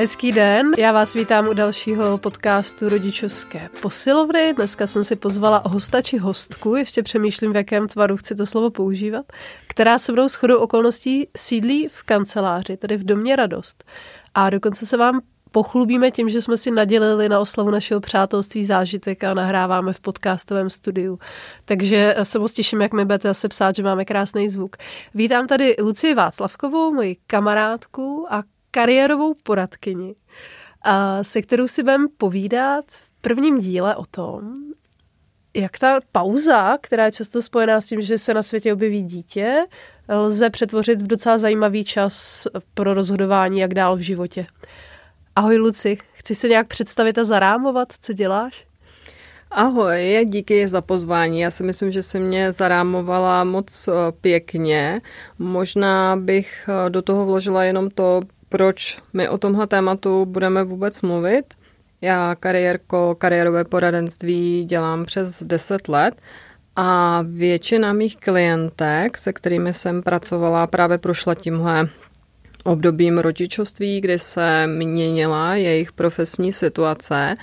Hezký den, já vás vítám u dalšího podcastu Rodičovské posilovny. Dneska jsem si pozvala hosta či hostku, ještě přemýšlím, v jakém tvaru chci to slovo používat, která se mnou shodou okolností sídlí v kanceláři, tedy v Domě Radost. A dokonce se vám pochlubíme tím, že jsme si nadělili na oslavu našeho přátelství zážitek a nahráváme v podcastovém studiu. Takže se moc těším, jak mi budete zase psát, že máme krásný zvuk. Vítám tady Lucii Václavkovou, moji kamarádku a kariérovou poradkyni, se kterou si budeme povídat v prvním díle o tom, jak ta pauza, která je často spojená s tím, že se na světě objeví dítě, lze přetvořit v docela zajímavý čas pro rozhodování, jak dál v životě. Ahoj Luci, chci se nějak představit a zarámovat, co děláš? Ahoj, díky za pozvání. Já si myslím, že se mě zarámovala moc eh, pěkně. Možná bych eh, do toho vložila jenom to, proč my o tomhle tématu budeme vůbec mluvit. Já kariérko, kariérové poradenství dělám přes 10 let a většina mých klientek, se kterými jsem pracovala, právě prošla tímhle obdobím rodičovství, kdy se měnila jejich profesní situace.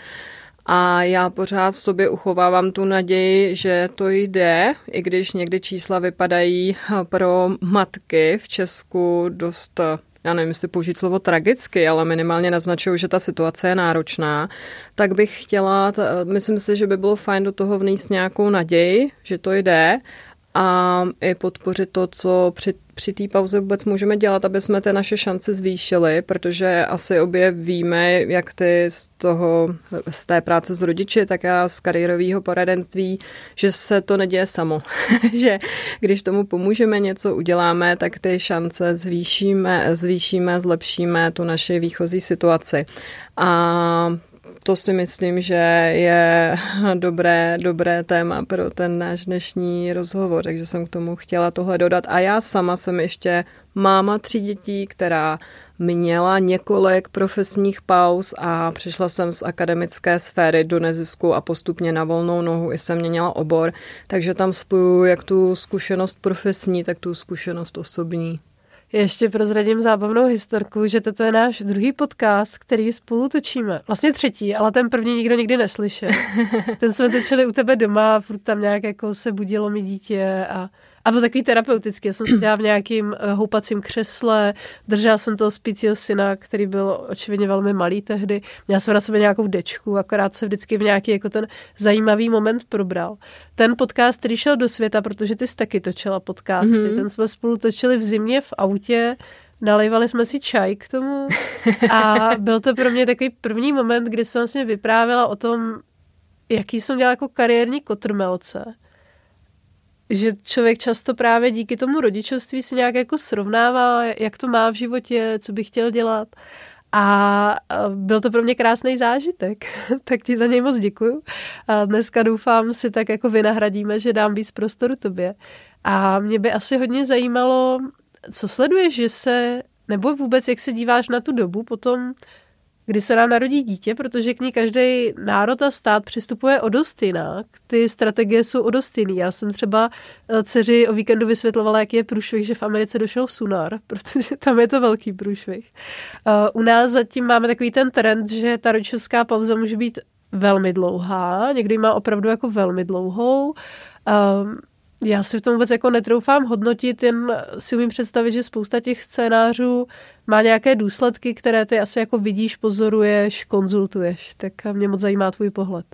A já pořád v sobě uchovávám tu naději, že to jde, i když někdy čísla vypadají pro matky v Česku dost já nevím, jestli použít slovo tragicky, ale minimálně naznačují, že ta situace je náročná, tak bych chtěla, myslím si, že by bylo fajn do toho vnést nějakou naději, že to jde a i podpořit to, co při, při té pauze vůbec můžeme dělat, aby jsme ty naše šance zvýšili, protože asi obě víme, jak ty z toho, z té práce s rodiči, tak já z kariérového poradenství, že se to neděje samo. že když tomu pomůžeme, něco uděláme, tak ty šance zvýšíme, zvýšíme, zlepšíme tu naši výchozí situaci. A to si myslím, že je dobré, dobré téma pro ten náš dnešní rozhovor, takže jsem k tomu chtěla tohle dodat. A já sama jsem ještě máma tří dětí, která měla několik profesních pauz a přišla jsem z akademické sféry do nezisku a postupně na volnou nohu i jsem měla obor, takže tam spojuju jak tu zkušenost profesní, tak tu zkušenost osobní. Ještě prozradím zábavnou historku, že toto je náš druhý podcast, který spolu točíme. Vlastně třetí, ale ten první nikdo nikdy neslyšel. Ten jsme točili u tebe doma, furt tam nějak jako se budilo mi dítě a a byl takový terapeutický. Já jsem seděla v nějakým eh, houpacím křesle, držela jsem toho spícího syna, který byl očividně velmi malý tehdy. Měla jsem na sebe nějakou dečku, akorát se vždycky v nějaký jako ten zajímavý moment probral. Ten podcast, který šel do světa, protože ty jsi taky točila podcasty, mm-hmm. ten jsme spolu točili v zimě v autě, Nalejvali jsme si čaj k tomu a byl to pro mě takový první moment, kdy jsem vlastně vyprávěla o tom, jaký jsem dělala jako kariérní kotrmelce že člověk často právě díky tomu rodičovství si nějak jako srovnává, jak to má v životě, co by chtěl dělat. A byl to pro mě krásný zážitek, tak ti za něj moc děkuju. A dneska doufám si tak jako vynahradíme, že dám víc prostoru tobě. A mě by asi hodně zajímalo, co sleduješ, že se, nebo vůbec jak se díváš na tu dobu potom, kdy se nám narodí dítě, protože k ní každý národ a stát přistupuje o dost jinak. Ty strategie jsou o dost jiný. Já jsem třeba eh, dceři o víkendu vysvětlovala, jaký je průšvih, že v Americe došel sunar, protože tam je to velký průšvih. Eh, u nás zatím máme takový ten trend, že ta rodičovská pauza může být velmi dlouhá, někdy má opravdu jako velmi dlouhou. Já si v tom vůbec jako netroufám hodnotit, jen si umím představit, že spousta těch scénářů má nějaké důsledky, které ty asi jako vidíš, pozoruješ, konzultuješ. Tak mě moc zajímá tvůj pohled.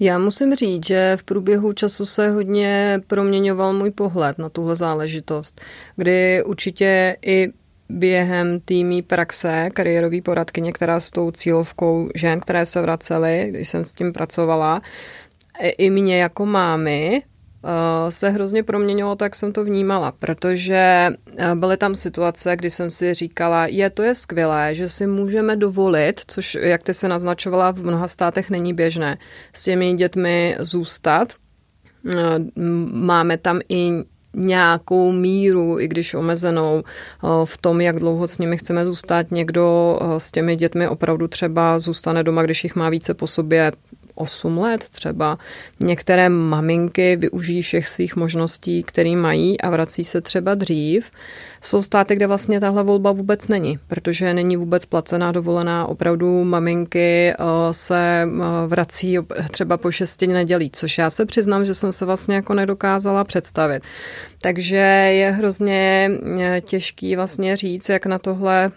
Já musím říct, že v průběhu času se hodně proměňoval můj pohled na tuhle záležitost, kdy určitě i během týmí praxe kariérový poradkyně, která s tou cílovkou žen, které se vracely, když jsem s tím pracovala, i mě jako mámy se hrozně proměnilo, tak jsem to vnímala, protože eh, byly tam situace, kdy jsem si říkala, je, to je skvělé, že si můžeme dovolit, což, jak ty se naznačovala, v mnoha státech není běžné, s těmi dětmi zůstat. Eh, máme tam i nějakou míru, i když omezenou, v tom, jak dlouho s nimi chceme zůstat. Někdo s těmi dětmi opravdu třeba zůstane doma, když jich má více po sobě 8 let třeba. Některé maminky využijí všech svých možností, které mají a vrací se třeba dřív. Jsou státy, kde vlastně tahle volba vůbec není, protože není vůbec placená dovolená. Opravdu maminky eh, se eh, vrací třeba po šesti nedělí, což já se přiznám, že jsem se vlastně jako nedokázala představit. Takže je hrozně eh, těžký vlastně říct, jak na tohle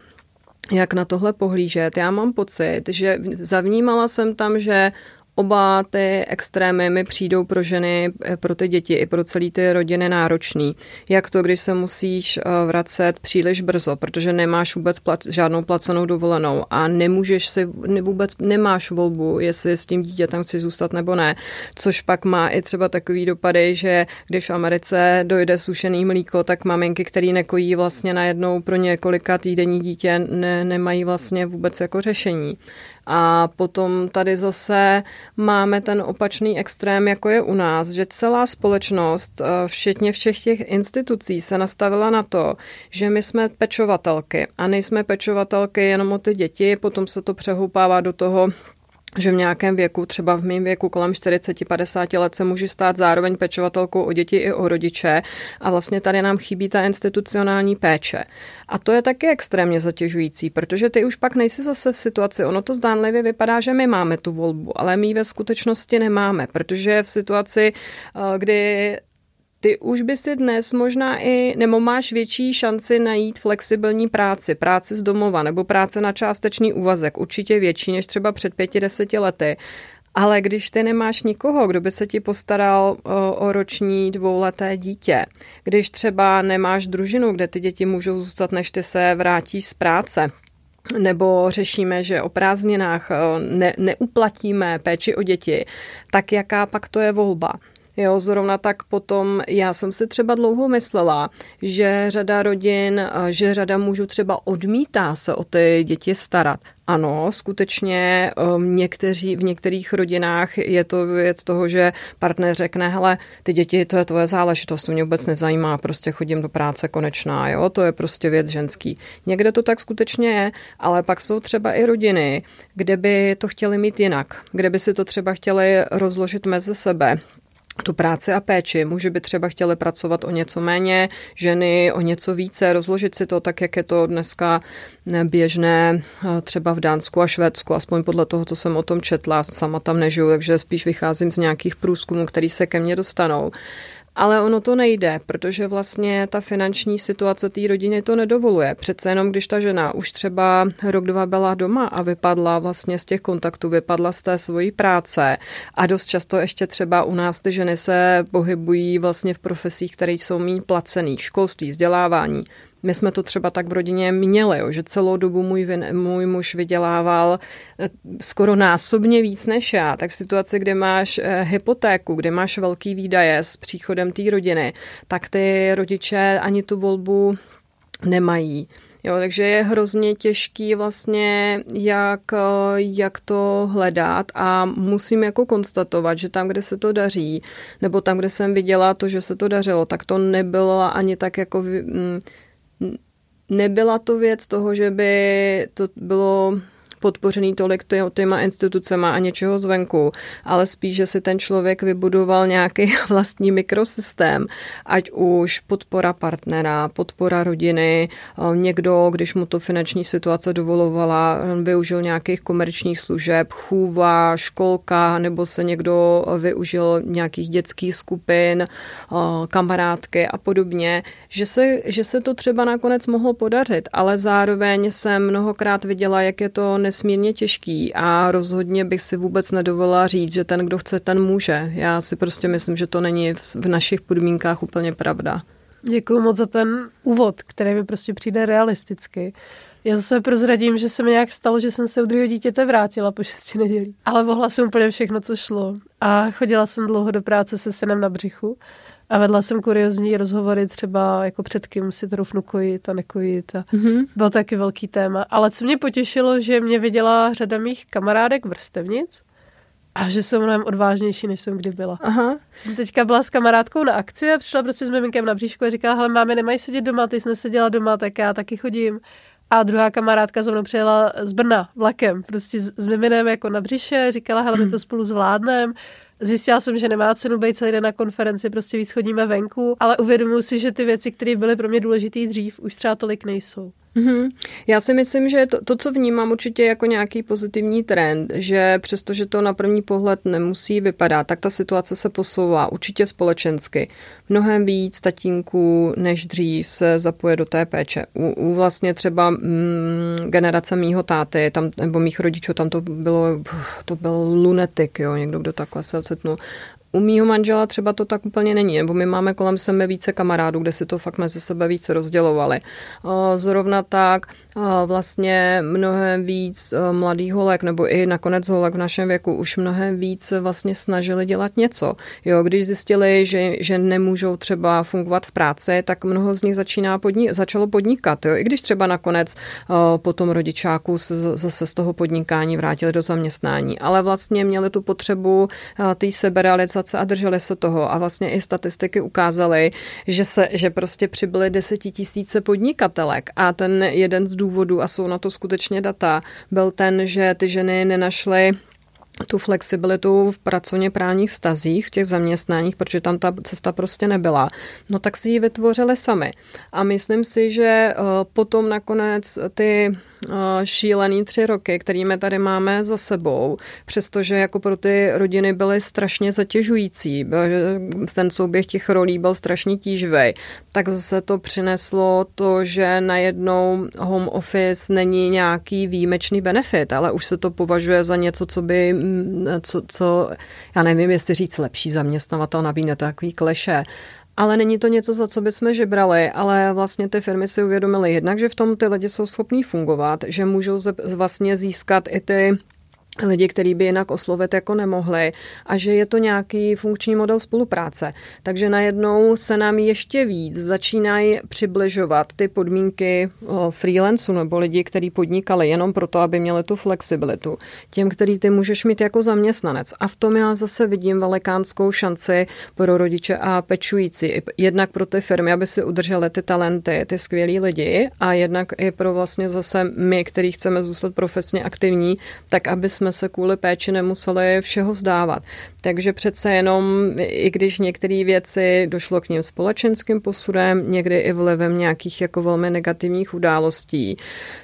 jak na tohle pohlížet. Já mám pocit, že zavnímala jsem tam, že oba ty extrémy mi přijdou pro ženy, eh, pro ty děti i pro celý ty rodiny náročný. Jak to, když se musíš eh, vracet příliš brzo, protože nemáš vůbec plat, žádnou placenou dovolenou a nemůžeš si, vůbec nemáš volbu, jestli s tím dítětem chci zůstat nebo ne. Což pak má i třeba takový dopady, že když v Americe dojde sušený mlíko, tak maminky, který nekojí vlastně najednou pro několika týdenní dítě, ne, nemají vlastně vůbec jako řešení. A potom tady zase máme ten opačný extrém, jako je u nás, že celá společnost, eh, všetně všech těch institucí, se nastavila na to, že my jsme pečovatelky a nejsme pečovatelky jenom o ty děti, potom se to přehoupává do toho, že v nějakém věku, třeba v mém věku kolem 40-50 let, se může stát zároveň pečovatelkou o děti i o rodiče a vlastně tady nám chybí ta institucionální péče. A to je taky extrémně zatěžující, protože ty už pak nejsi zase v situaci, ono to zdánlivě vypadá, že my máme tu volbu, ale my ji ve skutečnosti nemáme, protože v situaci, eh, kdy ty už by si dnes možná i, nebo máš větší šanci najít flexibilní práci, práci z domova nebo práce na částečný úvazek, určitě větší než třeba před pěti, deseti lety. Ale když ty nemáš nikoho, kdo by se ti postaral o, o roční dvouleté dítě, když třeba nemáš družinu, kde ty děti můžou zůstat, než ty se vrátíš z práce, nebo řešíme, že o prázdninách ne, neuplatíme péči o děti, tak jaká pak to je volba? Jo, zrovna tak potom já jsem si třeba dlouho myslela, že řada rodin, že řada mužů třeba odmítá se o ty děti starat. Ano, skutečně um, někteří, v některých rodinách je to věc toho, že partner řekne, hele, ty děti, to je tvoje záležitost, to mě vůbec nezajímá, prostě chodím do práce konečná, jo, to je prostě věc ženský. Někde to tak skutečně je, ale pak jsou třeba i rodiny, kde by to chtěli mít jinak, kde by si to třeba chtěli rozložit mezi sebe, tu práci a péči. Muži by třeba chtěli pracovat o něco méně, ženy o něco více, rozložit si to tak, jak je to dneska běžné eh, třeba v Dánsku a Švédsku, aspoň podle toho, co jsem o tom četla. Sama tam nežiju, takže spíš vycházím z nějakých průzkumů, které se ke mně dostanou. Ale ono to nejde, protože vlastně ta finanční situace té rodiny to nedovoluje. Přece jenom, když ta žena už třeba rok, dva byla doma a vypadla vlastně z těch kontaktů, vypadla z té svojí práce a dost často ještě třeba u nás ty ženy se pohybují vlastně v profesích, které jsou méně placený, školství, vzdělávání, my jsme to třeba tak v rodině měli, jo, že celou dobu můj, můj muž vydělával eh, skoro násobně víc než já. Tak v situaci, kde máš eh, hypotéku, kde máš velký výdaje s příchodem té rodiny, tak ty rodiče ani tu volbu nemají. Jo, takže je hrozně těžký vlastně, jak, eh, jak to hledat a musím jako konstatovat, že tam, kde se to daří, nebo tam, kde jsem viděla to, že se to dařilo, tak to nebylo ani tak jako mm, nebyla to věc toho, že by to bylo podpořený tolik těma institucema a něčeho zvenku, ale spíš, že si ten člověk vybudoval nějaký vlastní mikrosystém, ať už podpora partnera, podpora rodiny, někdo, když mu to finanční situace dovolovala, využil nějakých komerčních služeb, chůva, školka, nebo se někdo využil nějakých dětských skupin, kamarádky a podobně, že se, že se to třeba nakonec mohlo podařit, ale zároveň jsem mnohokrát viděla, jak je to nesmírně těžký a rozhodně bych si vůbec nedovolila říct, že ten, kdo chce, ten může. Já si prostě myslím, že to není v našich podmínkách úplně pravda. Děkuji moc za ten úvod, který mi prostě přijde realisticky. Já zase prozradím, že se mi nějak stalo, že jsem se u druhého dítěte vrátila po šesti nedělí. Ale mohla jsem úplně všechno, co šlo. A chodila jsem dlouho do práce se synem na břichu. A vedla jsem kuriozní rozhovory třeba jako před kým si troufnu kojit a nekojit. A mm-hmm. Byl taky velký téma. Ale co mě potěšilo, že mě viděla řada mých kamarádek vrstevnic a že jsem mnohem odvážnější, než jsem kdy byla. Aha. Jsem teďka byla s kamarádkou na akci a přišla prostě s miminkem na bříšku a říkala, hele, máme nemají sedět doma, ty jsi neseděla doma, tak já taky chodím. A druhá kamarádka za mnou přijela z Brna vlakem, prostě s miminem jako na břiše, říkala, hele, my to spolu zvládneme. Zjistila jsem, že nemá cenu být celý den na konferenci, prostě víc chodíme venku, ale uvědomuji si, že ty věci, které byly pro mě důležité dřív, už třeba tolik nejsou. Mm-hmm. Já si myslím, že to, to, co vnímám určitě jako nějaký pozitivní trend, že přestože to na první pohled nemusí vypadat, tak ta situace se posouvá určitě společensky. Mnohem víc tatínků než dřív se zapoje do té péče. U, u vlastně třeba mm, generace mýho táty, tam, nebo mých rodičů, tam to bylo, to byl lunetik, jo, někdo, kdo takhle se ocitnul. U mýho manžela třeba to tak úplně není, nebo my máme kolem sebe více kamarádů, kde si to fakt mezi sebe více rozdělovali. Zrovna tak vlastně mnohem víc mladých holek, nebo i nakonec holek v našem věku už mnohem víc vlastně snažili dělat něco. Jo, když zjistili, že, že nemůžou třeba fungovat v práci, tak mnoho z nich začíná podni- začalo podnikat. Jo. I když třeba nakonec po tom rodičáku se zase z toho podnikání vrátili do zaměstnání. Ale vlastně měli tu potřebu té seberealizace organizace a drželi se toho. A vlastně i statistiky ukázaly, že, se, že prostě přibyly desetitisíce podnikatelek. A ten jeden z důvodů, a jsou na to skutečně data, byl ten, že ty ženy nenašly tu flexibilitu v pracovně právních stazích, v těch zaměstnáních, protože tam ta cesta prostě nebyla, no tak si ji vytvořili sami. A myslím si, že eh, potom nakonec ty šílený tři roky, kterými tady máme za sebou, přestože jako pro ty rodiny byly strašně zatěžující, ten souběh těch rolí byl strašně tíživý, tak zase to přineslo to, že najednou home office není nějaký výjimečný benefit, ale už se to považuje za něco, co by, co, co já nevím, jestli říct lepší zaměstnavatel nabídne, to takový kleše, ale není to něco, za co bychom žebrali, ale vlastně ty firmy si uvědomily jednak, že v tom ty lidi jsou schopní fungovat, že můžou vlastně získat i ty lidi, který by jinak oslovit jako nemohli a že je to nějaký funkční model spolupráce. Takže najednou se nám ještě víc začínají přibližovat ty podmínky freelancu nebo lidi, kteří podnikali jenom proto, aby měli tu flexibilitu. Těm, který ty můžeš mít jako zaměstnanec. A v tom já zase vidím velikánskou šanci pro rodiče a pečující. Jednak pro ty firmy, aby si udrželi ty talenty, ty skvělí lidi a jednak i pro vlastně zase my, kteří chceme zůstat profesně aktivní, tak aby jsme jsme se kvůli péči nemuseli všeho vzdávat. Takže přece jenom, i když některé věci došlo k ním společenským posudem, někdy i vlivem nějakých jako velmi negativních událostí,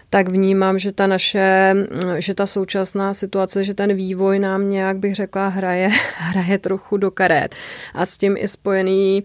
tak vnímám, že ta naše, že ta současná situace, že ten vývoj nám nějak bych řekla hraje, hraje trochu do karet. A s tím i spojený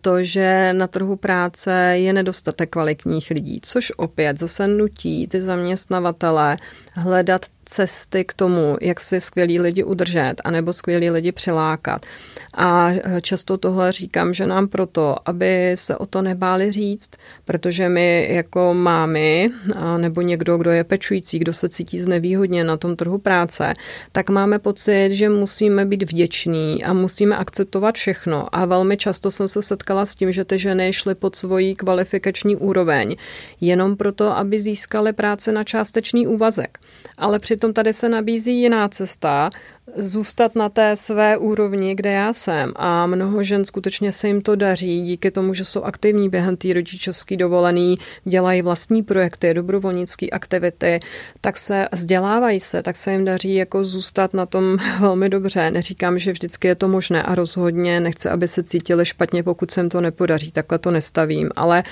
to, že na trhu práce je nedostatek kvalitních lidí, což opět zase nutí ty zaměstnavatele hledat cesty k tomu, jak si skvělí lidi udržet, anebo skvělí lidi přilákat. A často tohle říkám, že nám proto, aby se o to nebáli říct, protože my jako mámy, nebo někdo, kdo je pečující, kdo se cítí znevýhodně na tom trhu práce, tak máme pocit, že musíme být vděční a musíme akceptovat všechno. A velmi často jsem se setkala s tím, že ty ženy šly pod svojí kvalifikační úroveň, jenom proto, aby získaly práce na částečný úvazek. Ale přitom tady se nabízí jiná cesta, zůstat na té své úrovni, kde já jsem. A mnoho žen skutečně se jim to daří, díky tomu, že jsou aktivní během té rodičovské dovolený, dělají vlastní projekty, dobrovolnické aktivity, tak se vzdělávají se, tak se jim daří jako zůstat na tom velmi dobře. Neříkám, že vždycky je to možné a rozhodně nechce, aby se cítili špatně, pokud se jim to nepodaří, takhle to nestavím, ale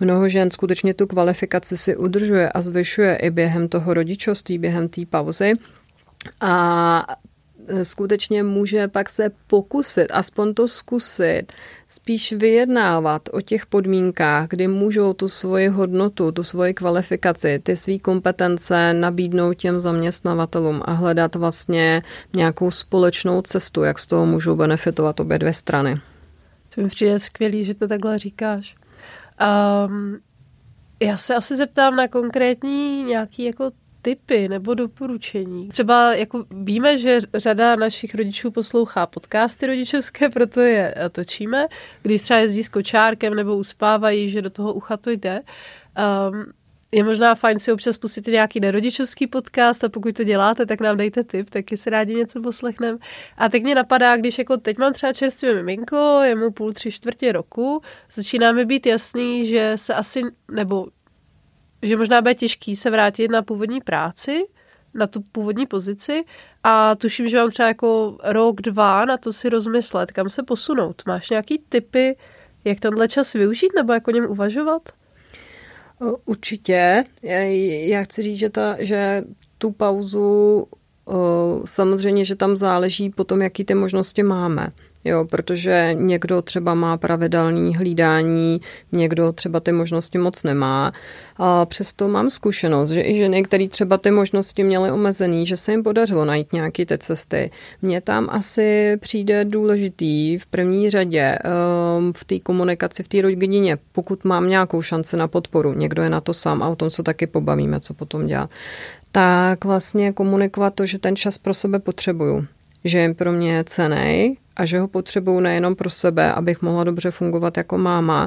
mnoho žen skutečně tu kvalifikaci si udržuje a zvyšuje i během toho rodičovství, během té pauzy. A skutečně může pak se pokusit, aspoň to zkusit, spíš vyjednávat o těch podmínkách, kdy můžou tu svoji hodnotu, tu svoji kvalifikaci, ty své kompetence nabídnout těm zaměstnavatelům a hledat vlastně nějakou společnou cestu, jak z toho můžou benefitovat obě dvě strany. To mi přijde skvělý, že to takhle říkáš. Um, já se asi zeptám na konkrétní nějaký jako tipy nebo doporučení? Třeba jako víme, že řada našich rodičů poslouchá podcasty rodičovské, proto je točíme. Když třeba jezdí s kočárkem nebo uspávají, že do toho ucha to jde. Um, je možná fajn si občas pustit nějaký nerodičovský podcast a pokud to děláte, tak nám dejte tip, taky si rádi něco poslechneme. A teď mě napadá, když jako teď mám třeba čerstvé miminko, je mu půl, tři čtvrtě roku, začíná mi být jasný, že se asi, nebo že možná bude těžký se vrátit na původní práci, na tu původní pozici a tuším, že mám třeba jako rok, dva na to si rozmyslet, kam se posunout. Máš nějaký typy, jak tenhle čas využít nebo jak o něm uvažovat? Určitě. Já chci říct, že, ta, že tu pauzu samozřejmě, že tam záleží potom, jaký ty možnosti máme. Jo, protože někdo třeba má pravidelný hlídání, někdo třeba ty možnosti moc nemá. A přesto mám zkušenost, že i ženy, které třeba ty možnosti měly omezený, že se jim podařilo najít nějaké ty cesty. Mně tam asi přijde důležitý v první řadě um, v té komunikaci, v té rodině, pokud mám nějakou šanci na podporu, někdo je na to sám a o tom se taky pobavíme, co potom dělat, tak vlastně komunikovat to, že ten čas pro sebe potřebuju že je pro mě cený a že ho potřebuju nejenom pro sebe, abych mohla dobře fungovat jako máma,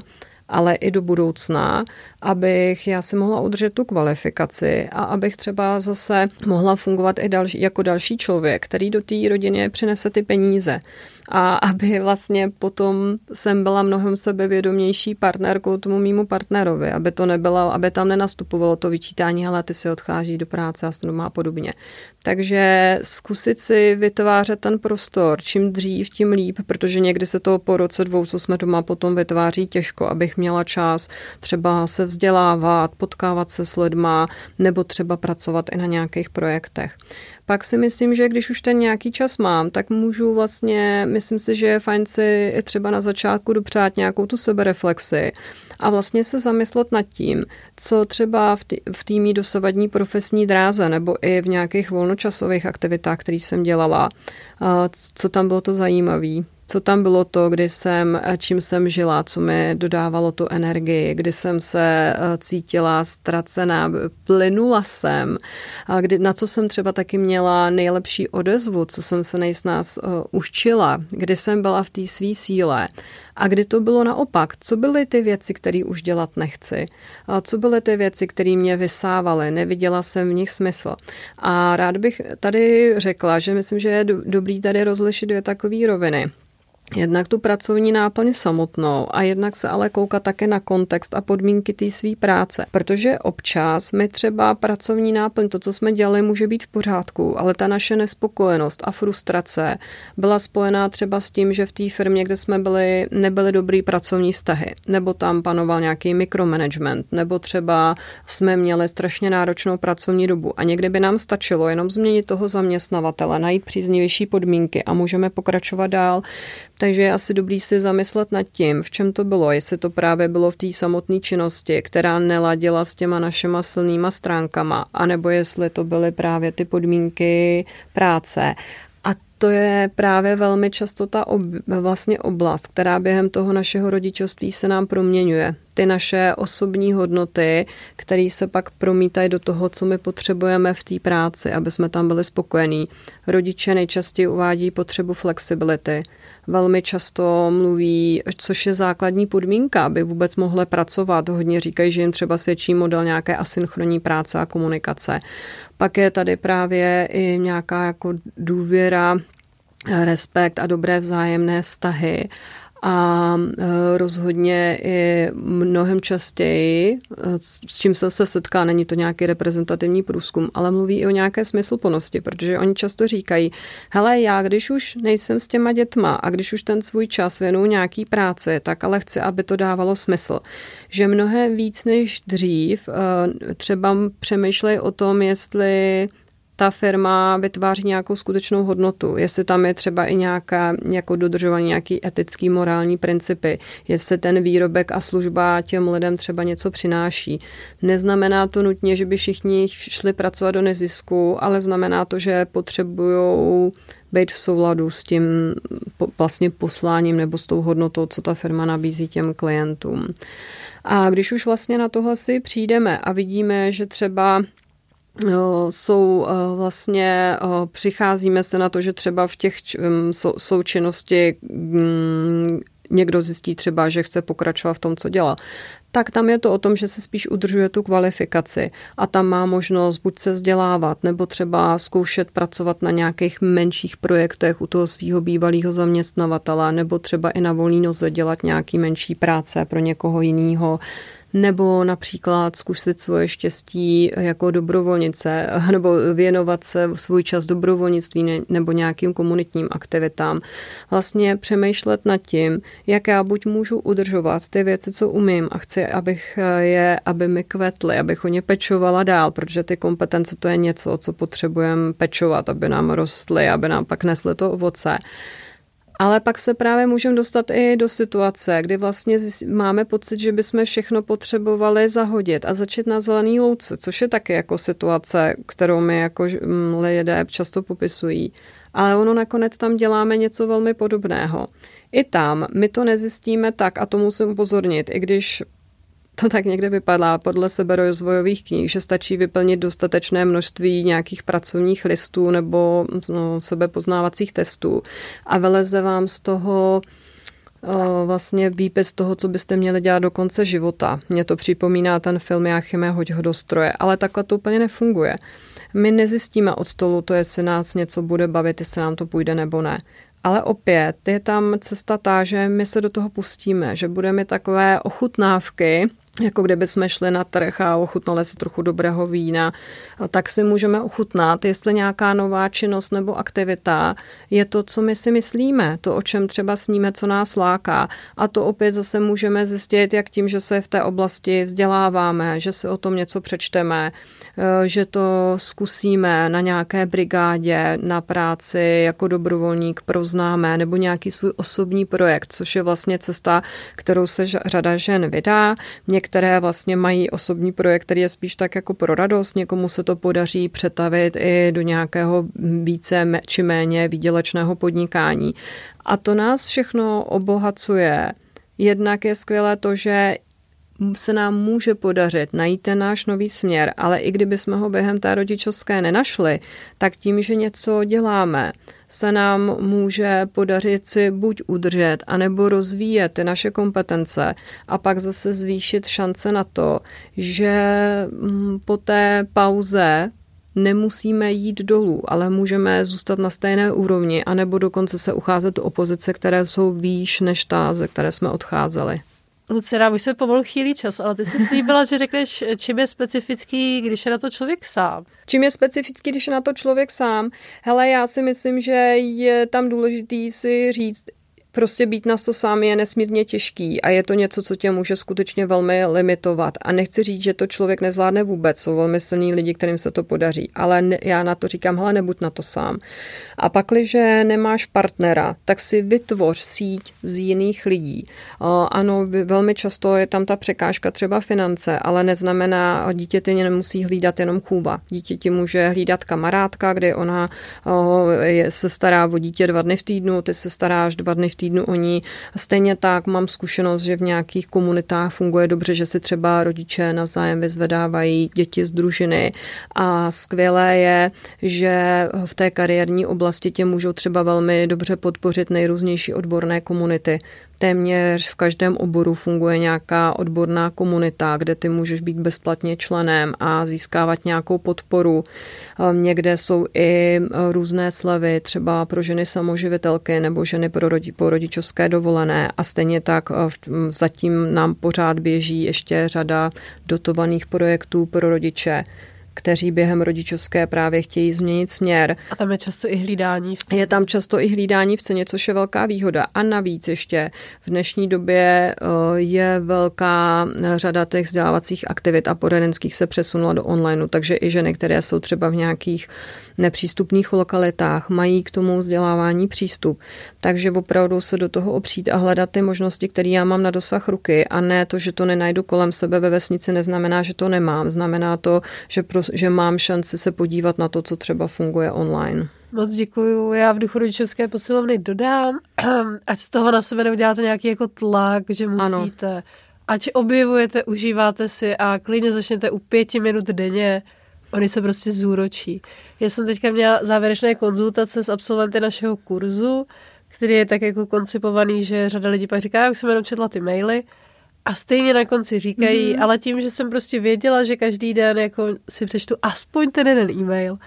ale i do budoucna, abych já si mohla udržet tu kvalifikaci a abych třeba zase mohla fungovat i další, jako další člověk, který do té rodiny přinese ty peníze a aby vlastně potom jsem byla mnohem sebevědomější partnerkou tomu mýmu partnerovi, aby to nebylo, aby tam nenastupovalo to vyčítání, ale ty si odchází do práce a doma a podobně. Takže zkusit si vytvářet ten prostor, čím dřív, tím líp, protože někdy se to po roce dvou, co jsme doma, potom vytváří těžko, abych měla čas třeba se vzdělávat, potkávat se s lidma, nebo třeba pracovat i na nějakých projektech pak si myslím, že když už ten nějaký čas mám, tak můžu vlastně, myslím si, že je fajn si i třeba na začátku dopřát nějakou tu sebereflexi a vlastně se zamyslet nad tím, co třeba v té mý dosavadní profesní dráze nebo i v nějakých volnočasových aktivitách, které jsem dělala, co tam bylo to zajímavé co tam bylo to, kdy jsem, čím jsem žila, co mi dodávalo tu energii, kdy jsem se eh, cítila ztracená, plynula jsem, a kdy, na co jsem třeba taky měla nejlepší odezvu, co jsem se nejsnás uh, učila, kdy jsem byla v té své síle a kdy to bylo naopak. Co byly ty věci, které už dělat nechci? A co byly ty věci, které mě vysávaly? Neviděla jsem v nich smysl. A rád bych tady řekla, že myslím, že je dobrý tady rozlišit dvě takové roviny. Jednak tu pracovní náplň samotnou a jednak se ale koukat také na kontext a podmínky té své práce. Protože občas my třeba pracovní náplň, to, co jsme dělali, může být v pořádku, ale ta naše nespokojenost a frustrace byla spojená třeba s tím, že v té firmě, kde jsme byli, nebyly dobrý pracovní vztahy, nebo tam panoval nějaký mikromanagement, nebo třeba jsme měli strašně náročnou pracovní dobu a někdy by nám stačilo jenom změnit toho zaměstnavatele, najít příznivější podmínky a můžeme pokračovat dál takže je asi dobrý si zamyslet nad tím, v čem to bylo, jestli to právě bylo v té samotné činnosti, která neladila s těma našima silnýma stránkama, anebo jestli to byly právě ty podmínky práce to je právě velmi často ta ob, vlastně oblast, která během toho našeho rodičovství se nám proměňuje. Ty naše osobní hodnoty, které se pak promítají do toho, co my potřebujeme v té práci, aby jsme tam byli spokojení. Rodiče nejčastěji uvádí potřebu flexibility. Velmi často mluví, což je základní podmínka, aby vůbec mohli pracovat. Hodně říkají, že jim třeba svědčí model nějaké asynchronní práce a komunikace. Pak je tady právě i nějaká jako důvěra respekt a dobré vzájemné vztahy a e, rozhodně i mnohem častěji, e, s čím se se setká, není to nějaký reprezentativní průzkum, ale mluví i o nějaké smysluplnosti, protože oni často říkají, hele, já když už nejsem s těma dětma a když už ten svůj čas věnu nějaký práci, tak ale chci, aby to dávalo smysl. Že mnohem víc než dřív e, třeba přemýšlej o tom, jestli ta firma vytváří nějakou skutečnou hodnotu, jestli tam je třeba i nějaká, jako dodržování nějaký etický, morální principy, jestli ten výrobek a služba těm lidem třeba něco přináší. Neznamená to nutně, že by všichni šli pracovat do nezisku, ale znamená to, že potřebují být v souladu s tím vlastně posláním nebo s tou hodnotou, co ta firma nabízí těm klientům. A když už vlastně na tohle si přijdeme a vidíme, že třeba jsou vlastně, přicházíme se na to, že třeba v těch součinnosti mm, někdo zjistí třeba, že chce pokračovat v tom, co dělá, tak tam je to o tom, že se spíš udržuje tu kvalifikaci a tam má možnost buď se vzdělávat, nebo třeba zkoušet pracovat na nějakých menších projektech u toho svého bývalého zaměstnavatele, nebo třeba i na volný noze dělat nějaký menší práce pro někoho jiného nebo například zkusit svoje štěstí jako dobrovolnice, nebo věnovat se svůj čas dobrovolnictví nebo nějakým komunitním aktivitám. Vlastně přemýšlet nad tím, jak já buď můžu udržovat ty věci, co umím a chci, abych je, aby mi kvetly, abych o ně pečovala dál, protože ty kompetence to je něco, co potřebujeme pečovat, aby nám rostly, aby nám pak nesly to ovoce. Ale pak se právě můžeme dostat i do situace, kdy vlastně máme pocit, že bychom všechno potřebovali zahodit a začít na zelený louce, což je taky jako situace, kterou mi jako lidé často popisují. Ale ono nakonec tam děláme něco velmi podobného. I tam my to nezjistíme tak, a to musím upozornit, i když to tak někde vypadá podle seberozvojových knih, že stačí vyplnit dostatečné množství nějakých pracovních listů nebo no, sebepoznávacích testů a vyleze vám z toho vlastně výpis toho, co byste měli dělat do konce života. Mně to připomíná ten film Jáchyme Hoď ho do stroje, ale takhle to úplně nefunguje. My nezjistíme od stolu to, jestli nás něco bude bavit, jestli nám to půjde nebo ne. Ale opět je tam cesta ta, že my se do toho pustíme, že budeme takové ochutnávky, jako kdyby jsme šli na trh a ochutnali si trochu dobrého vína, tak si můžeme ochutnat, jestli nějaká nová činnost nebo aktivita je to, co my si myslíme, to, o čem třeba sníme, co nás láká. A to opět zase můžeme zjistit, jak tím, že se v té oblasti vzděláváme, že si o tom něco přečteme, že to zkusíme na nějaké brigádě, na práci jako dobrovolník pro známé nebo nějaký svůj osobní projekt, což je vlastně cesta, kterou se řada žen vydá. Některé vlastně mají osobní projekt, který je spíš tak jako pro radost, někomu se to podaří přetavit i do nějakého více či méně výdělečného podnikání. A to nás všechno obohacuje. Jednak je skvělé to, že se nám může podařit najít ten náš nový směr, ale i kdyby jsme ho během té rodičovské nenašli, tak tím, že něco děláme, se nám může podařit si buď udržet, anebo rozvíjet ty naše kompetence a pak zase zvýšit šance na to, že mm, po té pauze nemusíme jít dolů, ale můžeme zůstat na stejné úrovni, anebo dokonce se ucházet o pozice, které jsou výš než ta, ze které jsme odcházeli. Lucera, už se pomalu chýlí čas, ale ty jsi slíbila, že řekneš, čím je specifický, když je na to člověk sám. Čím je specifický, když je na to člověk sám? Hele, já si myslím, že je tam důležitý si říct, prostě být na to sám je nesmírně těžký a je to něco, co tě může skutečně velmi limitovat. A nechci říct, že to člověk nezvládne vůbec, jsou velmi silní lidi, kterým se to podaří, ale ne, já na to říkám, hele, nebuď na to sám. A pak, když nemáš partnera, tak si vytvoř síť z jiných lidí. Ano, velmi často je tam ta překážka třeba finance, ale neznamená, dítě ty nemusí hlídat jenom chůva. Dítě ti může hlídat kamarádka, kdy ona se stará o dítě dva dny v týdnu, ty se staráš dva dny v týdnu o ní. Stejně tak mám zkušenost, že v nějakých komunitách funguje dobře, že si třeba rodiče na zájem vyzvedávají děti z družiny a skvělé je, že v té kariérní oblasti tě můžou třeba velmi dobře podpořit nejrůznější odborné komunity téměř v každém oboru funguje nějaká odborná komunita, kde ty můžeš být bezplatně členem a získávat nějakou podporu. Ehm, někde jsou i ehm, různé slevy, třeba pro ženy samoživitelky nebo ženy pro rodi, po rodičovské dovolené a stejně tak ehm, zatím nám pořád běží ještě řada dotovaných projektů pro rodiče kteří během rodičovské právě chtějí změnit směr. A tam je často i hlídání v ceně. Je tam často i hlídání v ceně, což je velká výhoda. A navíc ještě v dnešní době eh, je velká řada těch vzdělávacích aktivit a poradenských se přesunula do onlineu, takže i ženy, které jsou třeba v nějakých nepřístupných lokalitách, mají k tomu vzdělávání přístup. Takže opravdu se do toho opřít a hledat ty možnosti, které já mám na dosah ruky a ne to, že to nenajdu kolem sebe ve vesnici, neznamená, že to nemám. Znamená to, že, pro, že mám šanci se podívat na to, co třeba funguje online. Moc děkuju. Já v duchu rodičovské posilovny dodám, ať z toho na sebe neuděláte nějaký jako tlak, že musíte. Ano. Ať objevujete, užíváte si a klidně začněte u pěti minut denně Oni se prostě zúročí. Já jsem teďka měla závěrečné konzultace s absolventy našeho kurzu, který je tak jako koncipovaný, že řada lidí pak říká, jak jsem jenom četla ty maily, a stejně na konci říkají, mm-hmm. ale tím, že jsem prostě věděla, že každý den jako si přečtu aspoň ten jeden e-mail,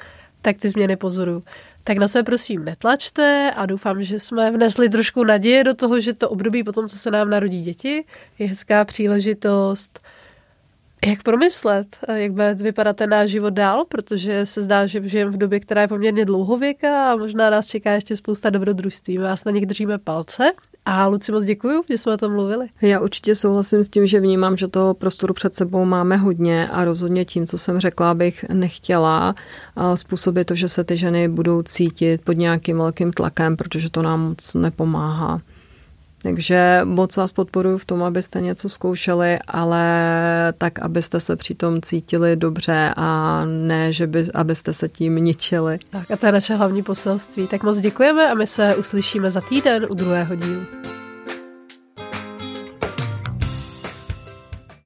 tak ty změny pozoru. Tak na sebe prosím netlačte a doufám, že jsme vnesli trošku naděje do toho, že to období potom, co se nám narodí děti, je hezká příležitost Jak promyslet, jak bude vypadat ten náš život dál, protože se zdá, že žijeme v době, která je poměrně dlouhověká a možná nás čeká ještě spousta dobrodružství. Vás na nich držíme palce. A Luci, moc děkuji, že jsme o tom mluvili. Já určitě souhlasím s tím, že vnímám, že toho prostoru před sebou máme hodně a rozhodně tím, co jsem řekla, bych nechtěla způsobit to, že se ty ženy budou cítit pod nějakým velkým tlakem, protože to nám moc nepomáhá. Takže moc vás podporuji v tom, abyste něco zkoušeli, ale tak, abyste se přitom cítili dobře a ne, že by, abyste se tím ničili. Tak a to je naše hlavní poselství. Tak moc děkujeme a my se uslyšíme za týden u druhého dílu.